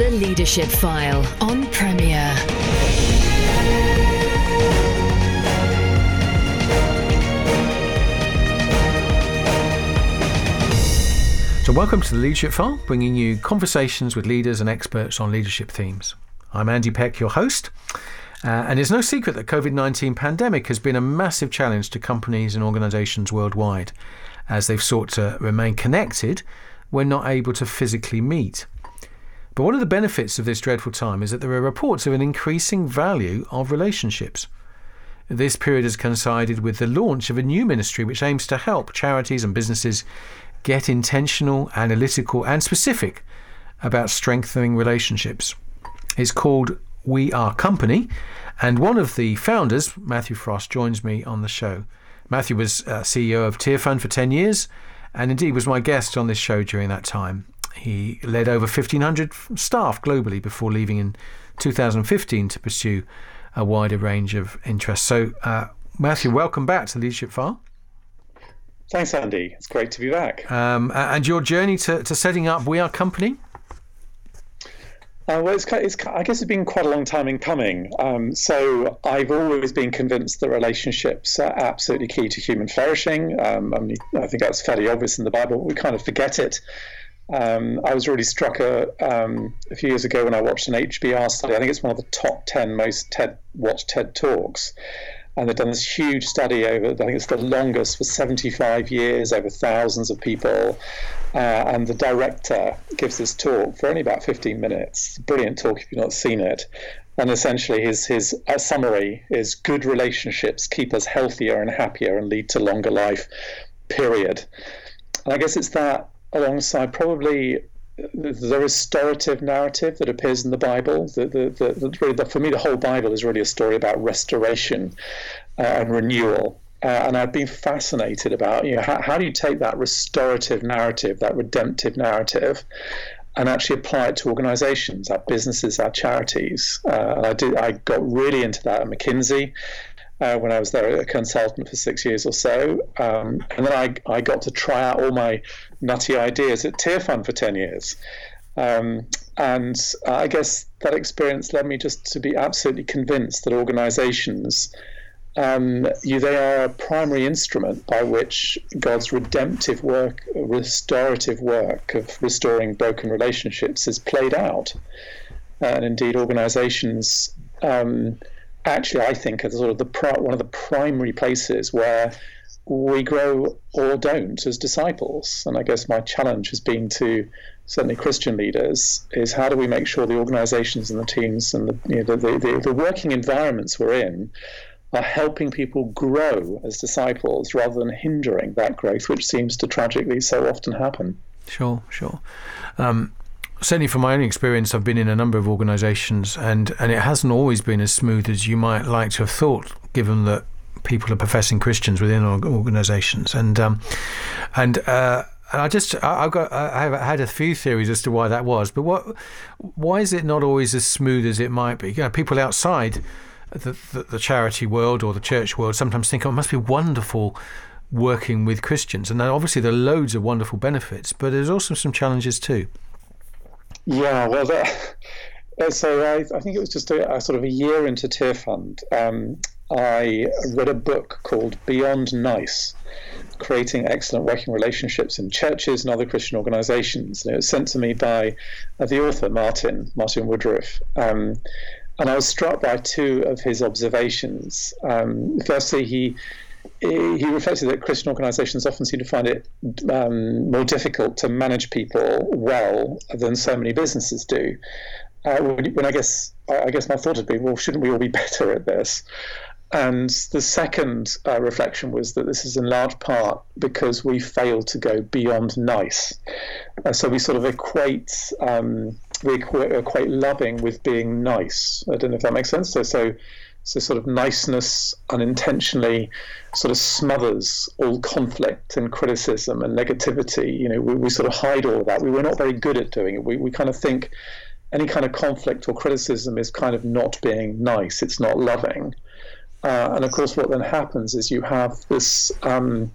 The Leadership File on Premier. So, welcome to the Leadership File, bringing you conversations with leaders and experts on leadership themes. I'm Andy Peck, your host. Uh, and it's no secret that COVID-19 pandemic has been a massive challenge to companies and organisations worldwide, as they've sought to remain connected when not able to physically meet. But one of the benefits of this dreadful time is that there are reports of an increasing value of relationships. This period has coincided with the launch of a new ministry which aims to help charities and businesses get intentional, analytical, and specific about strengthening relationships. It's called We Are Company, and one of the founders, Matthew Frost, joins me on the show. Matthew was uh, CEO of Tearfund for 10 years and indeed was my guest on this show during that time. He led over 1,500 staff globally before leaving in 2015 to pursue a wider range of interests. So, uh, Matthew, welcome back to Leadership File. Thanks, Andy. It's great to be back. Um, and your journey to, to setting up We Are Company? Uh, well, it's, it's, I guess it's been quite a long time in coming. Um, so I've always been convinced that relationships are absolutely key to human flourishing. Um, I, mean, I think that's fairly obvious in the Bible. We kind of forget it. Um, I was really struck a, um, a, few years ago when I watched an HBR study. I think it's one of the top 10 most TED watched TED Talks and they've done this huge study over, I think it's the longest for 75 years, over thousands of people. Uh, and the director gives this talk for only about 15 minutes. Brilliant talk if you've not seen it. And essentially, his his summary is good relationships keep us healthier and happier and lead to longer life. Period. And I guess it's that alongside probably the restorative narrative that appears in the Bible. The, the, the, really the, for me, the whole Bible is really a story about restoration uh, and renewal. Uh, and I've been fascinated about you know how, how do you take that restorative narrative, that redemptive narrative, and actually apply it to organizations, our businesses, our charities. Uh, and I did. I got really into that at McKinsey. Uh, when I was there a consultant for six years or so. Um, and then I, I got to try out all my nutty ideas at Tearfund for 10 years. Um, and I guess that experience led me just to be absolutely convinced that organizations. Um, you, they are a primary instrument by which God's redemptive work, restorative work of restoring broken relationships is played out. And indeed, organizations um, actually, I think, are sort of the one of the primary places where we grow or don't as disciples. And I guess my challenge has been to certainly Christian leaders is how do we make sure the organizations and the teams and the, you know, the, the, the working environments we're in are helping people grow as disciples rather than hindering that growth, which seems to tragically so often happen. Sure, sure. Um, certainly from my own experience, I've been in a number of organisations, and and it hasn't always been as smooth as you might like to have thought, given that people are professing Christians within organisations, and um, and. Uh, and I just I've got I've had a few theories as to why that was, but what why is it not always as smooth as it might be? You know, people outside the, the, the charity world or the church world sometimes think, oh, it must be wonderful working with Christians, and obviously there are loads of wonderful benefits, but there's also some challenges too. Yeah, well, that, so I, I, think it was just a, a, sort of a year into Tearfund. Um, I read a book called Beyond Nice Creating Excellent Working Relationships in Churches and Other Christian Organizations. And it was sent to me by uh, the author, Martin, Martin Woodroffe. Um, and I was struck by two of his observations. Um, firstly, he he reflected that Christian organisations often seem to find it um, more difficult to manage people well than so many businesses do. Uh, when I guess I guess my thought would be, well, shouldn't we all be better at this? And the second uh, reflection was that this is in large part because we fail to go beyond nice. Uh, so we sort of equate um, we equate, loving with being nice. I don't know if that makes sense. So, so so sort of niceness unintentionally sort of smothers all conflict and criticism and negativity. You know, we, we sort of hide all that. We were not very good at doing it. We, we kind of think any kind of conflict or criticism is kind of not being nice. It's not loving. Uh, and of course, what then happens is you have this. Um,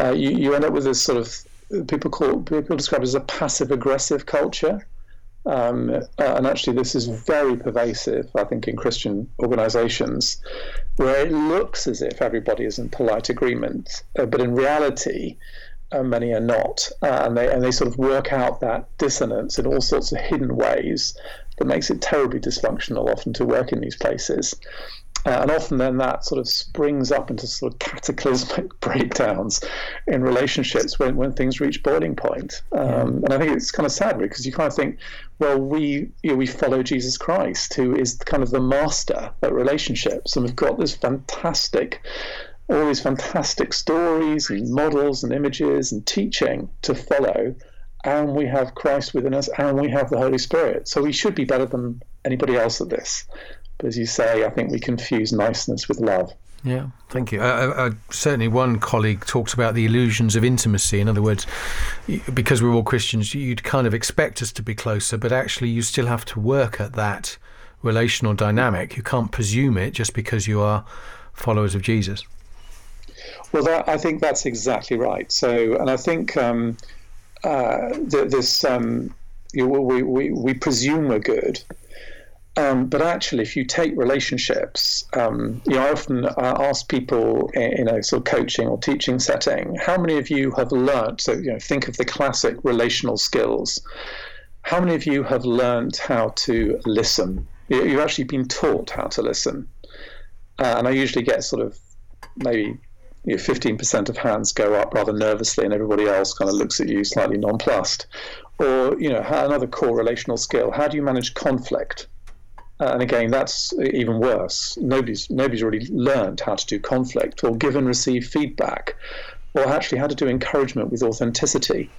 uh, you, you end up with this sort of people call people describe it as a passive aggressive culture Um, uh, and actually, this is very pervasive, I think, in Christian organizations, where it looks as if everybody is in polite agreement, uh, but in reality, uh, many are not, uh, and they and they sort of work out that dissonance in all sorts of hidden ways that makes it terribly dysfunctional often to work in these places. Uh, and often then that sort of springs up into sort of cataclysmic breakdowns in relationships when, when things reach boiling point. Um, and I think it's kind of sad because you kind of think, well, we you know, we follow Jesus Christ, who is kind of the master at relationships, and we've got this fantastic, all these fantastic stories and models and images and teaching to follow. And we have Christ within us, and we have the Holy Spirit. So we should be better than anybody else at this. But as you say, I think we confuse niceness with love. Yeah, thank you. Uh, uh, certainly, one colleague talks about the illusions of intimacy. In other words, because we're all Christians, you'd kind of expect us to be closer, but actually, you still have to work at that relational dynamic. You can't presume it just because you are followers of Jesus. Well, that, I think that's exactly right. So, and I think um, uh, th- this um, you know, we, we, we presume we're good, um, but actually, if you take relationships, um, you know, I often uh, ask people in, a sort of coaching or teaching setting, how many of you have learned? So, you know, think of the classic relational skills. How many of you have learned how to listen? You, you've actually been taught how to listen. Uh, and I usually get sort of maybe you know, 15% of hands go up rather nervously, and everybody else kind of looks at you slightly nonplussed. Or, you know, another core relational skill: how do you manage conflict? Uh, and again, that's even worse. Nobody's nobody's really learned how to do conflict or give and receive feedback, or actually how to do encouragement with authenticity.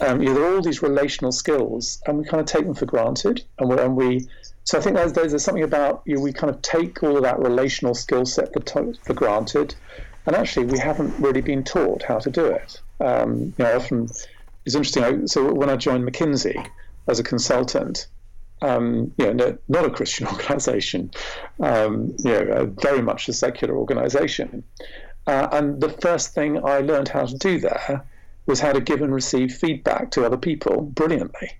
Um, you know, there are all these relational skills, and we kind of take them for granted. And and we so I think there's, there's something about you know, we kind of take all of that relational skill set for, for granted, and actually we haven't really been taught how to do it. Um, you know, often it's interesting. So when I joined McKinsey as a consultant, um, you know, not a Christian organization, um, you know, very much a secular organization. Uh, and the first thing I learned how to do there was how to give and receive feedback to other people brilliantly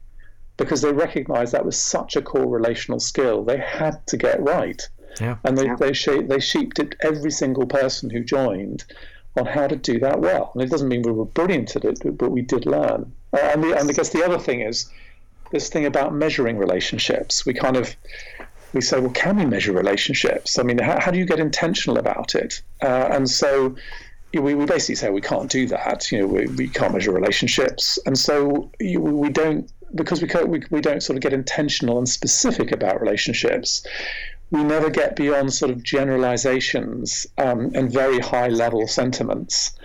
because they recognized that was such a core relational skill they had to get right. Yeah. And they, yeah. they, they sheeped it every single person who joined on how to do that well. And it doesn't mean we were brilliant at it, but we did learn. Uh, and, the, and I guess the other thing is, this thing about measuring relationships. We kind of we say, well, can we measure relationships? I mean, how, how do you get intentional about it? Uh, and so we, we basically say we can't do that. You know, we, we can't measure relationships, and so you, we don't because we, we we don't sort of get intentional and specific about relationships. We never get beyond sort of generalizations um, and very high level sentiments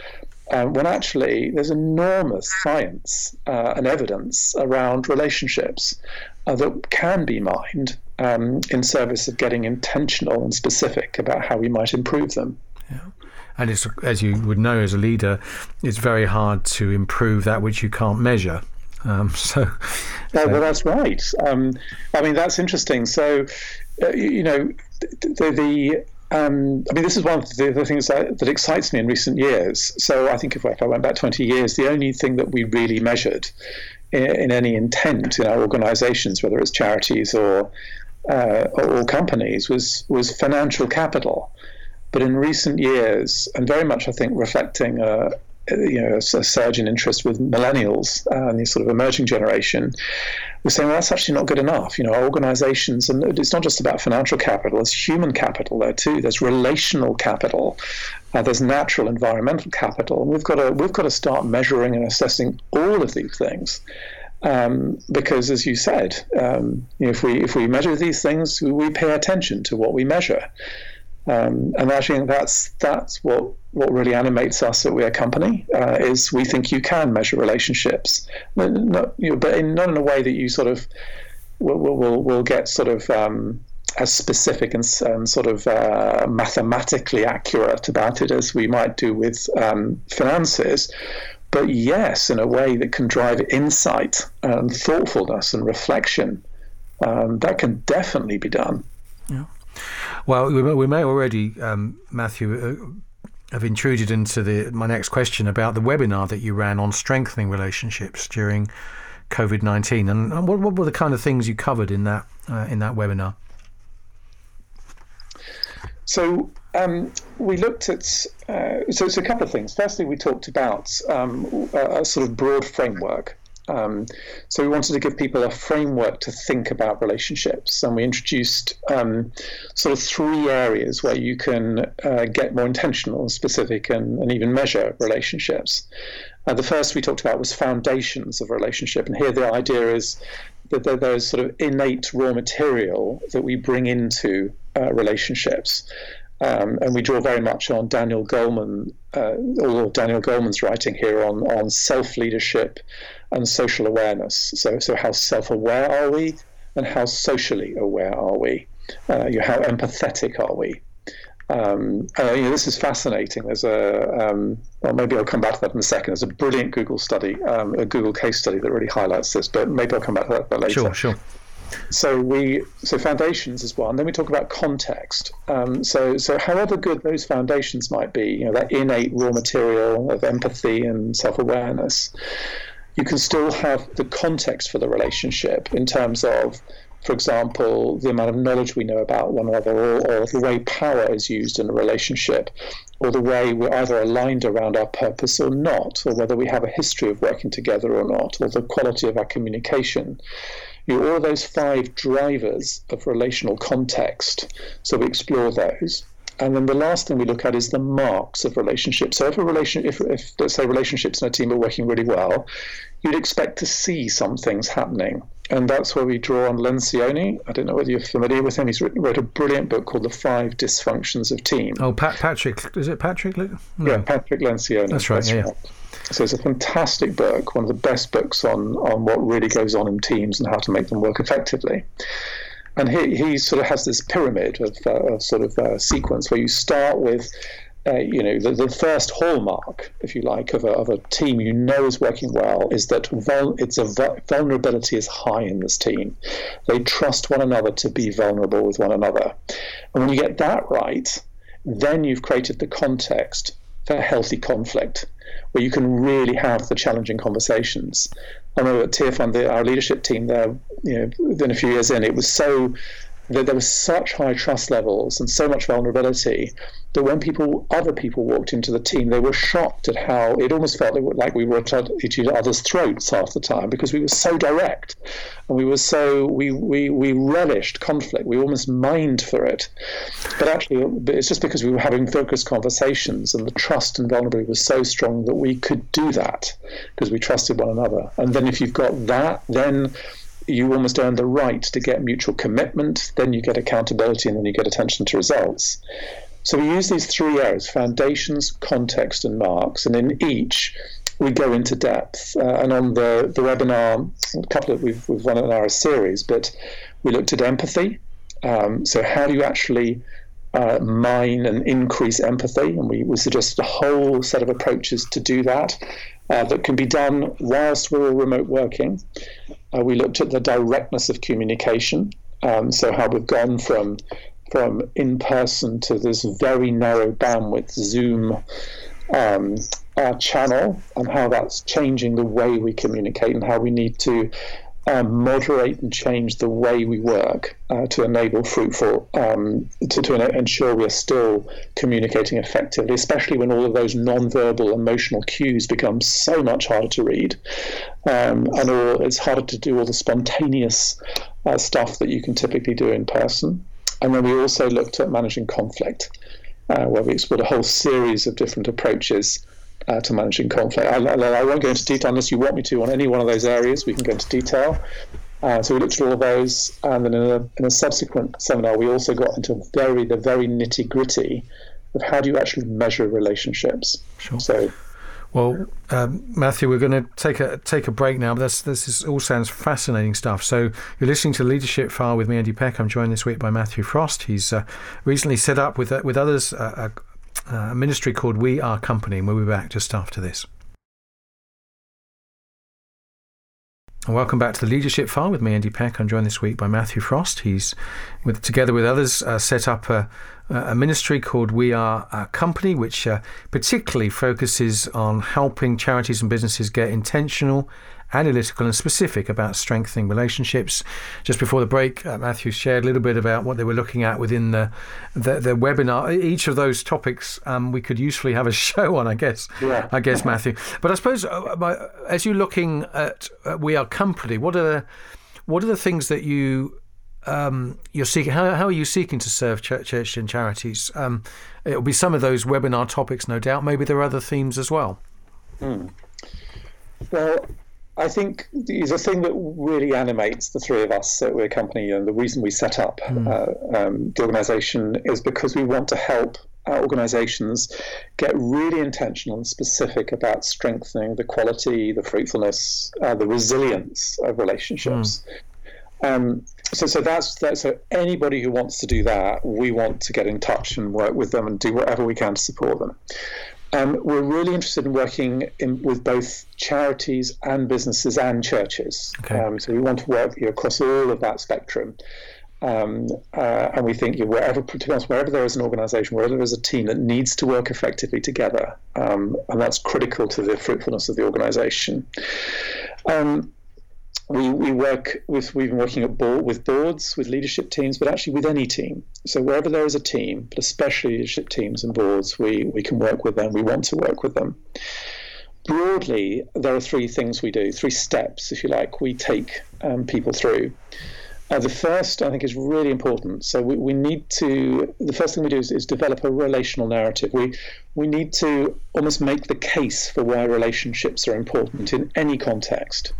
uh, when actually there's enormous science uh, and evidence around relationships uh, that can be mined um, in service of getting intentional and specific about how we might improve them. Yeah. And it's, as you would know as a leader, it's very hard to improve that which you can't measure. Um, so, so. well, that's right. Um, I mean, that's interesting. So, uh, you, you, know, the, the um, I mean, this is one of the, the things that, that, excites me in recent years. So I think if, if, I went back 20 years, the only thing that we really measured in, in any intent in our organizations, whether it's charities or, uh, or companies, was, was financial capital. But in recent years, and very much, I think, reflecting a, you know, a, surge in interest with millennials uh, and the sort of emerging generation, we're saying, well, that's actually not good enough. You know, organizations, and it's not just about financial capital, there's human capital there too. There's relational capital. Uh, there's natural environmental capital. And we've got to, we've got to start measuring and assessing all of these things. Um, because, as you said, um, if we if we measure these things, we pay attention to what we measure. Um, and I think that's that's what what really animates us at We Are Company uh, is we think you can measure relationships, not, you know, but in, not in a way that you sort of will will, will get sort of um, as specific and, and sort of uh, mathematically accurate about it as we might do with um, finances. But yes, in a way that can drive insight and thoughtfulness and reflection. Um, that can definitely be done. Yeah. Well, we, we may already, um, Matthew, uh, have intruded into the my next question about the webinar that you ran on strengthening relationships during COVID nineteen, and what, what were the kind of things you covered in that uh, in that webinar? So um, we looked at uh, so it's a couple of things. Firstly, we talked about um, a, a, sort of broad framework. Um, so we wanted to give people a framework to think about relationships, and we introduced um, sort of three areas where you can uh, get more intentional, specific, and, and even measure relationships. Uh, the first we talked about was foundations of a relationship, and here the idea is that there's sort of innate raw material that we bring into uh, relationships. Um, and we draw very much on Daniel Goleman, uh, or Daniel Goleman's writing here on, on self leadership and social awareness. So, so how self aware are we, and how socially aware are we? Uh, you know, how empathetic are we? Um, uh, you know, this is fascinating. There's a, um, well, maybe I'll come back to that in a second. There's a brilliant Google study, um, a Google case study that really highlights this, but maybe I'll come back to that later. Sure, sure. So we so foundations is one. Then we talk about context. Um, so so however good those foundations might be, you know that innate raw material of empathy and self awareness, you can still have the context for the relationship in terms of for example, the amount of knowledge we know about one another, or, or, the way power is used in a relationship, or the way we're either aligned around our purpose or not, or whether we have a history of working together or not, or the quality of our communication you know, all those five drivers of relational context. So we explore those. And then the last thing we look at is the marks of relationships. So if a relation, if, if let's say relationships in a team are working really well, you'd expect to see some things happening. And that's where we draw on Lencioni. I don't know whether you're familiar with him. He's written, wrote a brilliant book called The Five Dysfunctions of Team. Oh, Pat, Patrick. Is it Patrick? No. Yeah, Patrick Lencioni. That's right. That's yeah. Right. So it's a fantastic book, one of the best books on, on what really goes on in teams and how to make them work effectively. And he, he sort of has this pyramid of, uh, of sort of uh, sequence where you start with uh, you know, the, the first hallmark, if you like, of a, of a team you know is working well is that vul- it's a vulnerability is high in this team. They trust one another to be vulnerable with one another. And when you get that right, then you've created the context for healthy conflict where you can really have the challenging conversations. I remember at Tearfund, our leadership team there, you know, within a few years in, it was so that there was such high trust levels and so much vulnerability that when people, other people walked into the team, they were shocked at how it almost felt like we were at each other's throats half the time because we were so direct and we were so we we, we relished conflict. We almost mined for it, but actually, it's just because we were having focused conversations and the trust and vulnerability was so strong that we could do that because we trusted one another. And then if you've got that, then you almost earn the right to get mutual commitment, then you get accountability, and then you get attention to results. So we use these three areas foundations, context, and marks. And in each, we go into depth. Uh, and on the, the webinar, a couple of we've, we've run an hour series, but we looked at empathy. Um, so, how do you actually uh, mine and increase empathy? And we, we suggested a whole set of approaches to do that uh, that can be done whilst we're all remote working. Uh, we looked at the directness of communication. Um, so, how we've gone from from in person to this very narrow bandwidth Zoom um, uh, channel and how that's changing the way we communicate and how we need to um, moderate and change the way we work uh, to enable fruitful, um, to, to, ensure we are still communicating effectively, especially when all of those non-verbal emotional cues become so much harder to read. Um, and all, it's harder to do all the spontaneous uh, stuff that you can typically do in person. And then we also looked at managing conflict, uh, where we explored a whole series of different approaches uh, to managing conflict. I, I, won't go into detail unless you want me to on any one of those areas. We can go into detail. Uh, so we looked at all of those, and then in a, in a subsequent seminar, we also got into very the very nitty gritty of how do you actually measure relationships. Sure. So well, um, Matthew, we're going to take a take a break now. But this this is, all sounds fascinating stuff. So you're listening to Leadership File with me, Andy Peck. I'm joined this week by Matthew Frost. He's uh, recently set up with uh, with others uh, a, a ministry called We Are Company, and we'll be back just after this. Welcome back to the Leadership File with me, Andy Peck. I'm joined this week by Matthew Frost. He's, with, together with others, uh, set up a, a, ministry called We Are a Company, which uh, particularly focuses on helping charities and businesses get intentional analytical and specific about strengthening relationships. Just before the break, uh, Matthew shared a little bit about what they were looking at within the the, the webinar. Each of those topics um, we could usefully have a show on, I guess. Yeah. I guess Matthew. But I suppose uh, as you're looking at uh, We Are Company, what are the, what are the things that you um, you're seeking? How, how, are you seeking to serve church, church and charities? Um, it'll be some of those webinar topics, no doubt. Maybe there are other themes as well. Hmm. Well, I think the thing that really animates the three of us at We're Company and the reason we set up mm. uh, um, the organisation is because we want to help our organisations get really intentional and specific about strengthening the quality, the fruitfulness, uh, the resilience of relationships. Mm. Um, so, so that's that. So, anybody who wants to do that, we want to get in touch and work with them and do whatever we can to support them. Um, we're really interested in working in, with both charities and businesses and churches. Okay. Um, so we want to work you know, across all of that spectrum. Um, uh, and we think you know, wherever, to be honest, wherever there is an organisation, wherever there is a team that needs to work effectively together, um, and that's critical to the fruitfulness of the organisation. Um, we, we work with we've been working at board, with boards with leadership teams but actually with any team so wherever there is a team but especially leadership teams and boards we, we can work with them we want to work with them broadly there are three things we do three steps if you like we take um, people through uh, the first, I think, is really important. So we, we need to. The first thing we do is, is develop a relational narrative. We we need to almost make the case for why relationships are important in any context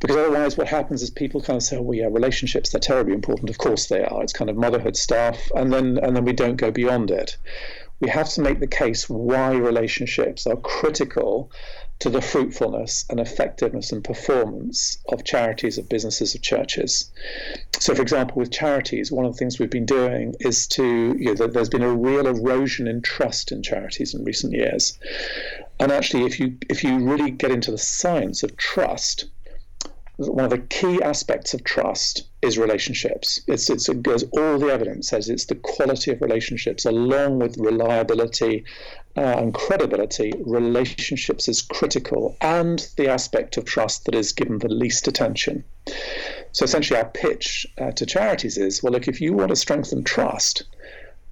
because otherwise what happens is people kind of say, oh, well, yeah, relationships, they're terribly important. Of course they are. It's kind of motherhood stuff. And then, and then we don't go beyond it. We have to make the case why relationships are critical to the fruitfulness and effectiveness and performance of charities, of businesses, of churches. So, for example, with charities, one of the things we've been doing is to, you know, there's been a real erosion in trust in charities in recent years. And actually, if you if you really get into the science of trust, one of the key aspects of trust is relationships. It's, it's it goes, all the evidence says it's the quality of relationships along with reliability uh, and credibility. Relationships is critical, and the aspect of trust that is given the least attention. So essentially, our pitch uh, to charities is: well, look, if you want to strengthen trust,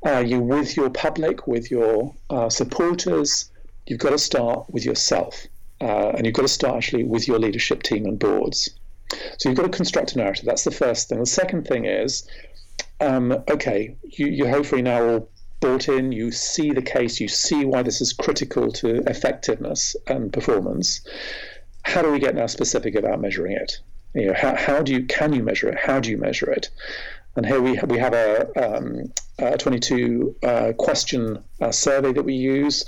uh, you with your public, with your uh, supporters, you've got to start with yourself. Uh, and you've got to start actually with your leadership team and boards. So you've got to construct a narrative. That's the first thing. The second thing is, um, okay, you, you hopefully now all bought in. You see the case. You see why this is critical to effectiveness and performance. How do we get now specific about measuring it? You know, how, how do you can you measure it? How do you measure it? And here we we have a, um, a 22 uh, question uh, survey that we use.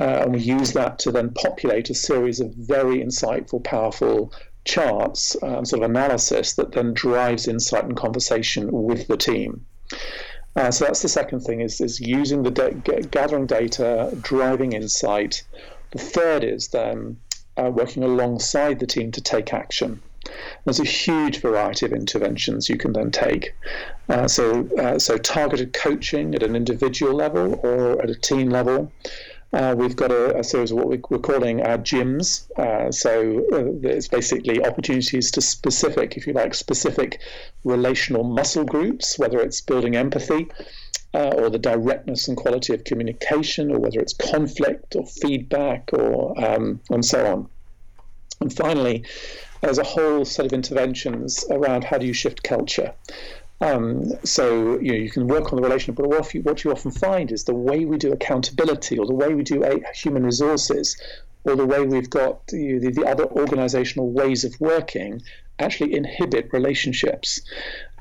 Uh, and we use that to then populate a series of very insightful, powerful charts, um, sort of analysis that then drives insight and conversation with the team. Uh, so that's the second thing is, is using the da- gathering data, driving insight. The third is then uh, working alongside the team to take action. There's a huge variety of interventions you can then take. Uh, so, uh, so targeted coaching at an individual level or at a team level, uh, we've got a, a, series of what we, are calling our gyms. Uh, so uh, it's basically opportunities to specific, if you like, specific relational muscle groups, whether it's building empathy uh, or the directness and quality of communication, or whether it's conflict or feedback, or um, and so on. And finally, there's a whole set of interventions around how do you shift culture. Um, so you know you can work on the relationship, but what you, what you often find is the way we do accountability, or the way we do human resources, or the way we've got you know, the, the, other organizational ways of working actually inhibit relationships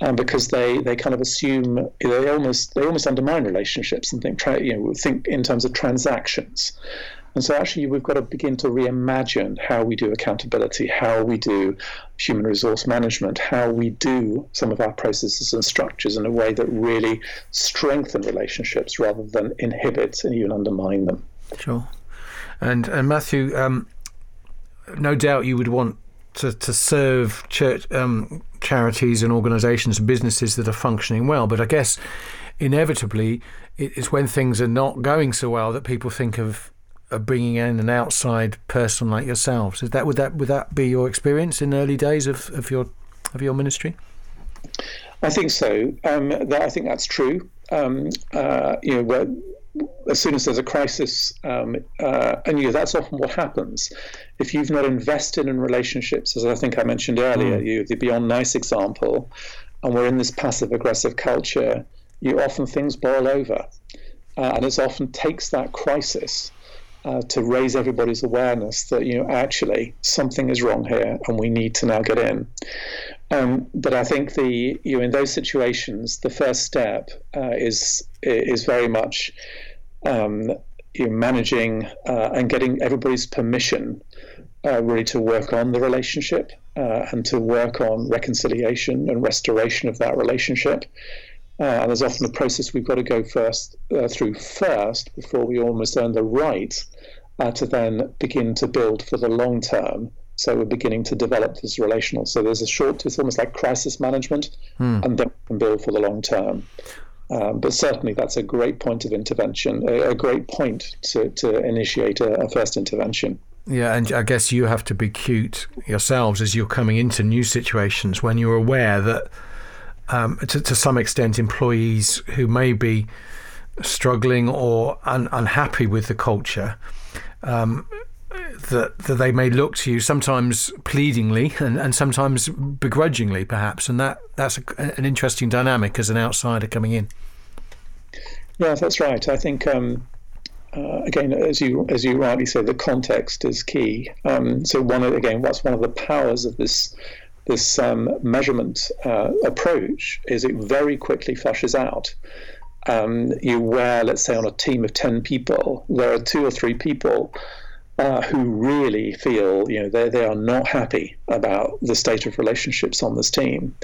um, because they, they kind of assume they almost they almost undermine relationships and think you know think in terms of transactions and so, actually, we've got to begin to reimagine how we do accountability, how we do human resource management, how we do some of our processes and structures in a way that really strengthen relationships rather than inhibit and even undermine them. Sure. And, and Matthew, um, no doubt you would want to, to serve church, um, charities and organisations and businesses that are functioning well, but I guess inevitably it's when things are not going so well that people think of of bringing in an outside person like yourselves. Is that would that would that be your experience in the early days of, of your of your ministry? I think so. Um, that, I think that's true. Um, uh, you know, where, as soon as there's a crisis, um, uh, and you know, that's often what happens. If you've not invested in relationships, as I think I mentioned earlier, mm. you the Beyond Nice example, and we're in this passive aggressive culture, you often things boil over, uh, and it often takes that crisis uh, to raise everybody's awareness that you know actually something is wrong here and we need to now get in. Um, but I think the you know in those situations the first step uh, is is very much um, you know, managing uh, and getting everybody's permission uh, really to work on the relationship uh, and to work on reconciliation and restoration of that relationship. Uh, and there's often a process we've got to go first uh, through first before we almost earn the right uh, to then begin to build for the long term. So we're beginning to develop this relational. So there's a short, it's almost like crisis management, hmm. and then we can build for the long term. Um, but certainly that's a great point of intervention, a, a great point to, to initiate a, a first intervention. Yeah, and I guess you have to be cute yourselves as you're coming into new situations when you're aware that um, to, to some extent, employees who may be struggling or un- unhappy with the culture. Um, that, that they may look to you sometimes pleadingly and, and sometimes begrudgingly, perhaps, and that that's a, an interesting dynamic as an outsider coming in. Yeah, that's right. I think um, uh, again, as you as you rightly say, the context is key. Um, so one of, again, what's one of the powers of this this um, measurement uh, approach is it very quickly flushes out. Um, you where, let's say, on a team of 10 people, there are two or three people uh, who really feel, you know, they, they are not happy about the state of relationships on this team.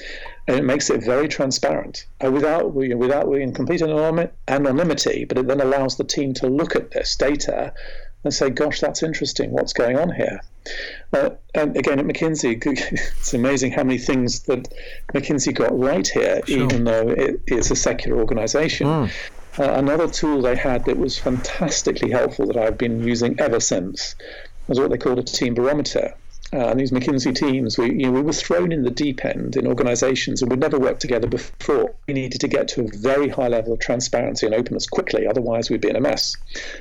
And it makes it very transparent uh, without, without being complete anonymity, but it then allows the team to look at this data and say, gosh, that's interesting. What's going on here? Uh, and again, at McKinsey, it's amazing how many things that McKinsey got right here, sure. even though it is a secular organization. Mm. Uh, another tool they had that was fantastically helpful that I've been using ever since was what they called a team barometer. Uh, and these McKinsey teams, we, you know, we were thrown in the deep end in organizations and we'd never worked together before. We needed to get to a very high level of transparency and openness quickly, otherwise we'd be in a mess.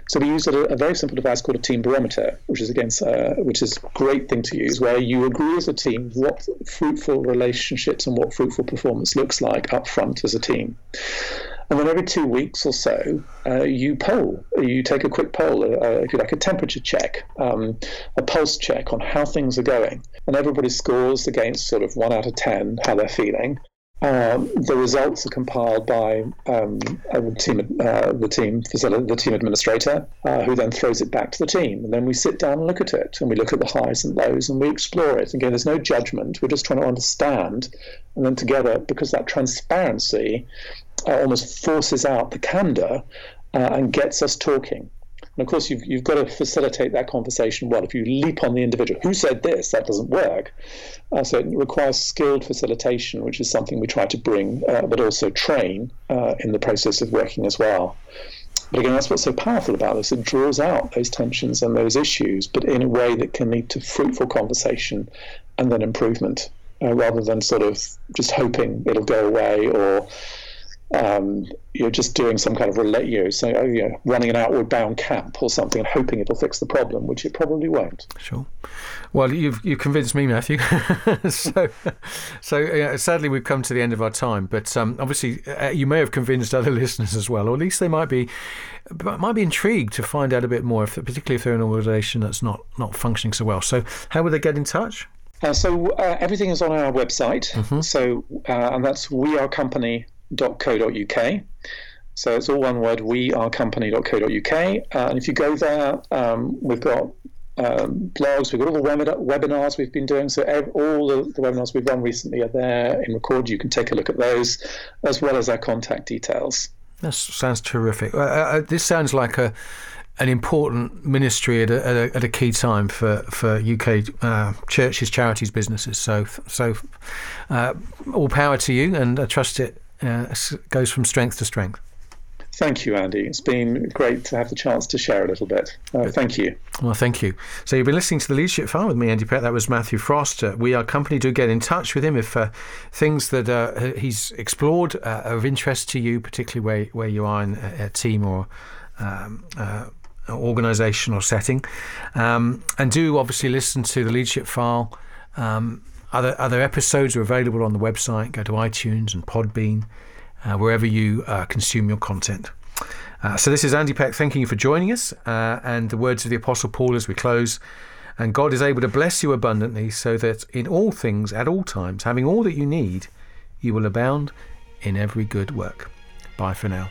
So we used a, a very simple device called a team barometer, which is against, uh, which is a great thing to use, where you agree as a team what fruitful relationships and what fruitful performance looks like up front as a team. And then every two weeks or so, uh, you poll. You take a quick poll, uh, if you like, a temperature check, um, a pulse check on how things are going. And everybody scores against sort of one out of 10 how they're feeling. Um, the results are compiled by um, the team, uh, the team the team administrator, uh, who then throws it back to the team, and then we sit down and look at it, and we look at the highs and lows, and we explore it. Again, there's no judgment; we're just trying to understand, and then together, because that transparency uh, almost forces out the candor uh, and gets us talking. And of course, you've, you've got to facilitate that conversation well. If you leap on the individual, who said this? That doesn't work. Uh, so it requires skilled facilitation, which is something we try to bring, uh, but also train uh, in the process of working as well. But again, that's what's so powerful about this. It draws out those tensions and those issues, but in a way that can lead to fruitful conversation and then improvement, uh, rather than sort of just hoping it'll go away or um, you're just doing some kind of relay, you know, so, oh, you know, running an outward bound camp or something and hoping it'll fix the problem, which it probably won't. Sure. Well, you've you convinced me, Matthew. so, so uh, sadly, we've come to the end of our time. But um, obviously, uh, you may have convinced other listeners as well, or at least they might be might be intrigued to find out a bit more, if, particularly if they're in an organisation that's not not functioning so well. So, how would they get in touch? Uh, so uh, everything is on our website. Mm-hmm. So uh, and that's we are company wearecompany.co.uk. So it's all one word, wearecompany.co.uk. Uh, and if you go there, um, we've got um, blogs, we've got all the webinars we've been doing. So all the, the, webinars we've done recently are there in record. You can take a look at those, as well as our contact details. That sounds terrific. Uh, uh, this sounds like a an important ministry at a, at a, at a key time for for UK uh, churches, charities, businesses. So so uh, all power to you, and I trust it uh, goes from strength to strength. Thank you, Andy. It's been great to have the chance to share a little bit. Uh, thank you. Well, thank you. So you've been listening to the Leadership File with me, Andy Peck. That was Matthew Frost. Uh, we are company. Do get in touch with him if uh, things that uh, he's explored uh, are of interest to you, particularly where, where you are in a, a team or um, uh, organizational setting. Um, and do obviously listen to the Leadership File. Um, other other episodes are available on the website. Go to iTunes and Podbean uh, wherever you uh, consume your content. Uh, so, this is Andy Peck thanking you for joining us, uh, and the words of the Apostle Paul as we close. And God is able to bless you abundantly, so that in all things, at all times, having all that you need, you will abound in every good work. Bye for now.